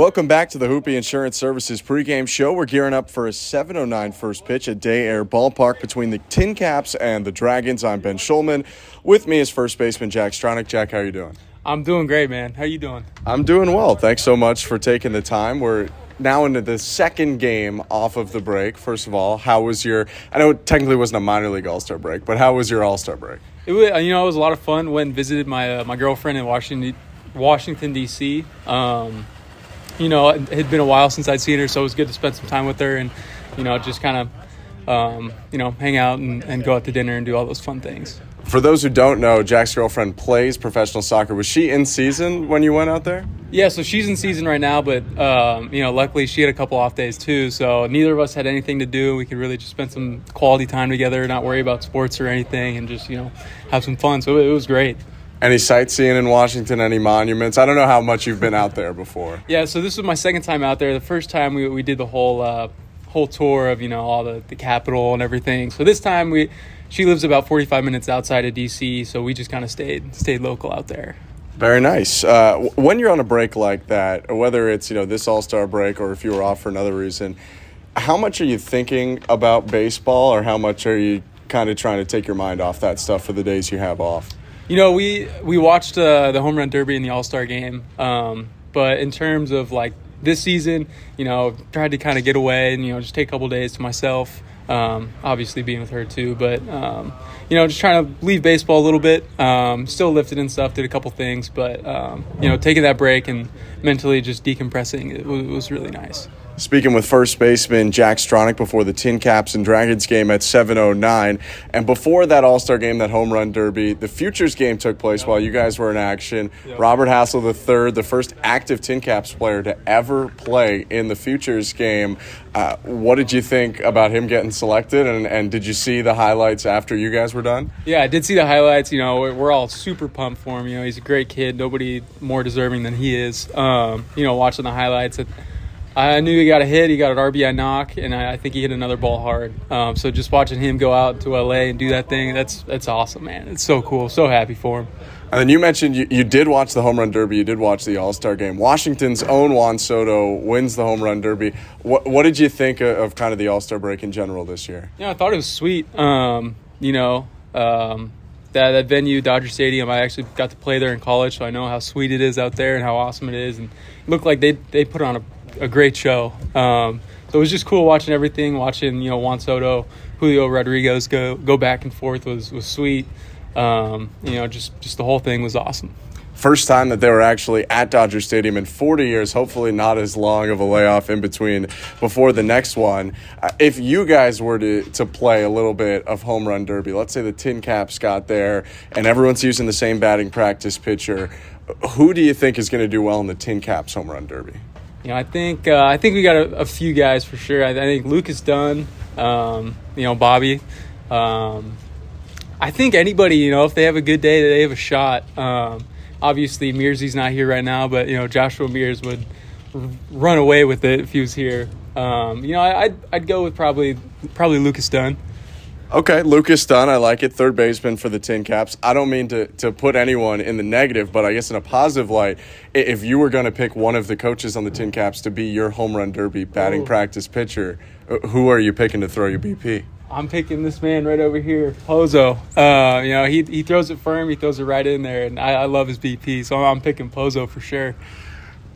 Welcome back to the Hoopy Insurance Services pregame show. We're gearing up for a 7:09 first pitch at Day Air Ballpark between the Tin Caps and the Dragons. I'm Ben Schulman. With me is first baseman Jack Stronach. Jack, how are you doing? I'm doing great, man. How are you doing? I'm doing well. Thanks so much for taking the time. We're now into the second game off of the break. First of all, how was your? I know it technically wasn't a minor league All Star break, but how was your All Star break? It was, you know, it was a lot of fun. Went and visited my uh, my girlfriend in Washington, Washington D.C. Um, you know, it had been a while since I'd seen her, so it was good to spend some time with her and, you know, just kind of, um, you know, hang out and, and go out to dinner and do all those fun things. For those who don't know, Jack's girlfriend plays professional soccer. Was she in season when you went out there? Yeah, so she's in season right now, but um, you know, luckily she had a couple off days too. So neither of us had anything to do. We could really just spend some quality time together, not worry about sports or anything, and just you know have some fun. So it was great. Any sightseeing in Washington? Any monuments? I don't know how much you've been out there before. Yeah, so this was my second time out there. The first time we, we did the whole uh, whole tour of you know all the the Capitol and everything. So this time we she lives about 45 minutes outside of DC, so we just kind of stayed stayed local out there. Very nice. Uh, when you're on a break like that, whether it's you know this All Star break or if you were off for another reason, how much are you thinking about baseball, or how much are you kind of trying to take your mind off that stuff for the days you have off? You know, we we watched uh, the home run derby and the All Star game, um, but in terms of like this season, you know, tried to kind of get away and you know just take a couple days to myself. Um, obviously being with her too, but um, you know, just trying to leave baseball a little bit. Um, still lifted and stuff, did a couple things, but um, you know, taking that break and mentally just decompressing, it was, it was really nice. Speaking with first baseman Jack Stronach before the Tin Caps and Dragons game at 7:09, and before that All Star game, that home run derby, the Futures game took place while you guys were in action. Robert Hassell III, the first active Tin Caps player to ever play in the Futures game. Uh, what did you think about him getting selected, and, and did you see the highlights after you guys were done? Yeah, I did see the highlights. You know, we're, all super pumped for him. You know, he's a great kid. Nobody more deserving than he is. Um, you know, watching the highlights. It, I knew he got a hit. He got an RBI knock, and I, I think he hit another ball hard. Um, so just watching him go out to LA and do that thing, that's that's awesome, man. It's so cool. So happy for him. And then you mentioned you, you did watch the home run derby. You did watch the All Star game. Washington's own Juan Soto wins the home run derby. What what did you think of, of kind of the All Star break in general this year? Yeah, I thought it was sweet. Um, you know, um, that that venue, Dodger Stadium. I actually got to play there in college, so I know how sweet it is out there and how awesome it is. And it looked like they they put on a a great show. Um, so it was just cool watching everything, watching you know Juan Soto, Julio Rodriguez go go back and forth was was sweet. Um, you know, just just the whole thing was awesome. First time that they were actually at Dodger Stadium in 40 years. Hopefully, not as long of a layoff in between before the next one. Uh, if you guys were to, to play a little bit of home run derby, let's say the Tin Caps got there and everyone's using the same batting practice pitcher, who do you think is going to do well in the Tin Caps home run derby? You know, I think uh, I think we got a, a, few guys for sure. I, I think Lucas Dunn, um, you know, Bobby. Um, I think anybody, you know, if they have a good day, they have a shot. Um, obviously, Mearsy's not here right now, but you know, Joshua Mears would run away with it if he was here. Um, you know, I, I'd I'd go with probably probably Lucas Dunn. Okay, Lucas Dunn, I like it. Third baseman for the Tin Caps. I don't mean to, to put anyone in the negative, but I guess in a positive light, if you were going to pick one of the coaches on the Tin Caps to be your home run derby batting Ooh. practice pitcher, uh, who are you picking to throw your BP? I'm picking this man right over here, Pozo. Uh, you know, he, he throws it firm, he throws it right in there, and I, I love his BP, so I'm picking Pozo for sure.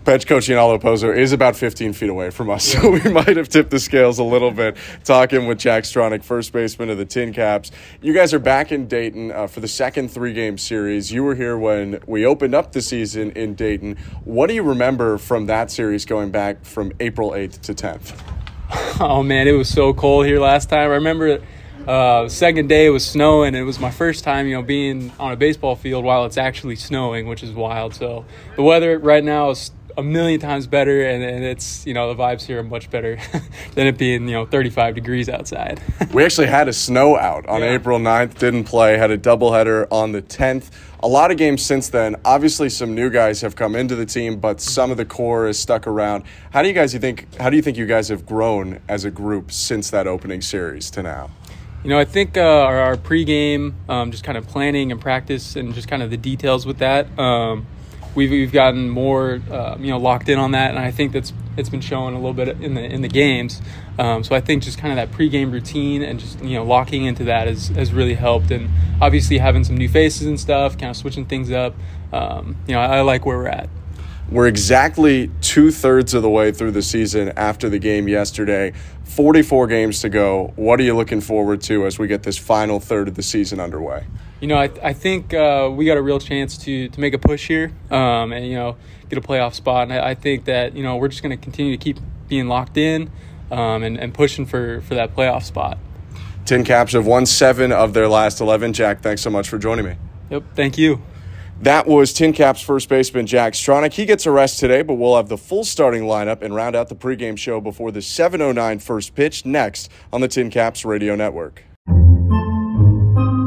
Pitch coach Giancarlo Pozo is about 15 feet away from us, so we might have tipped the scales a little bit talking with Jack Stronach, first baseman of the Tin Caps. You guys are back in Dayton uh, for the second three game series. You were here when we opened up the season in Dayton. What do you remember from that series going back from April 8th to 10th? Oh, man, it was so cold here last time. I remember uh, second day it was snowing. It was my first time, you know, being on a baseball field while it's actually snowing, which is wild. So the weather right now is a million times better and, and it's you know the vibes here are much better than it being you know 35 degrees outside we actually had a snow out on yeah. april 9th didn't play had a doubleheader on the 10th a lot of games since then obviously some new guys have come into the team but some of the core is stuck around how do you guys you think how do you think you guys have grown as a group since that opening series to now you know, I think uh, our, our pregame, um, just kind of planning and practice, and just kind of the details with that. Um, we've, we've gotten more uh, you know locked in on that, and I think that's it's been showing a little bit in the in the games. Um, so I think just kind of that pregame routine and just you know locking into that has has really helped, and obviously having some new faces and stuff, kind of switching things up. Um, you know, I, I like where we're at. We're exactly two thirds of the way through the season after the game yesterday. 44 games to go. What are you looking forward to as we get this final third of the season underway? You know, I, I think uh, we got a real chance to, to make a push here um, and, you know, get a playoff spot. And I, I think that, you know, we're just going to continue to keep being locked in um, and, and pushing for, for that playoff spot. Tin Caps have won seven of their last 11. Jack, thanks so much for joining me. Yep, thank you. That was Tin Caps first baseman Jack Stronach. He gets a rest today, but we'll have the full starting lineup and round out the pregame show before the 7:09 first pitch next on the Tin Caps Radio Network.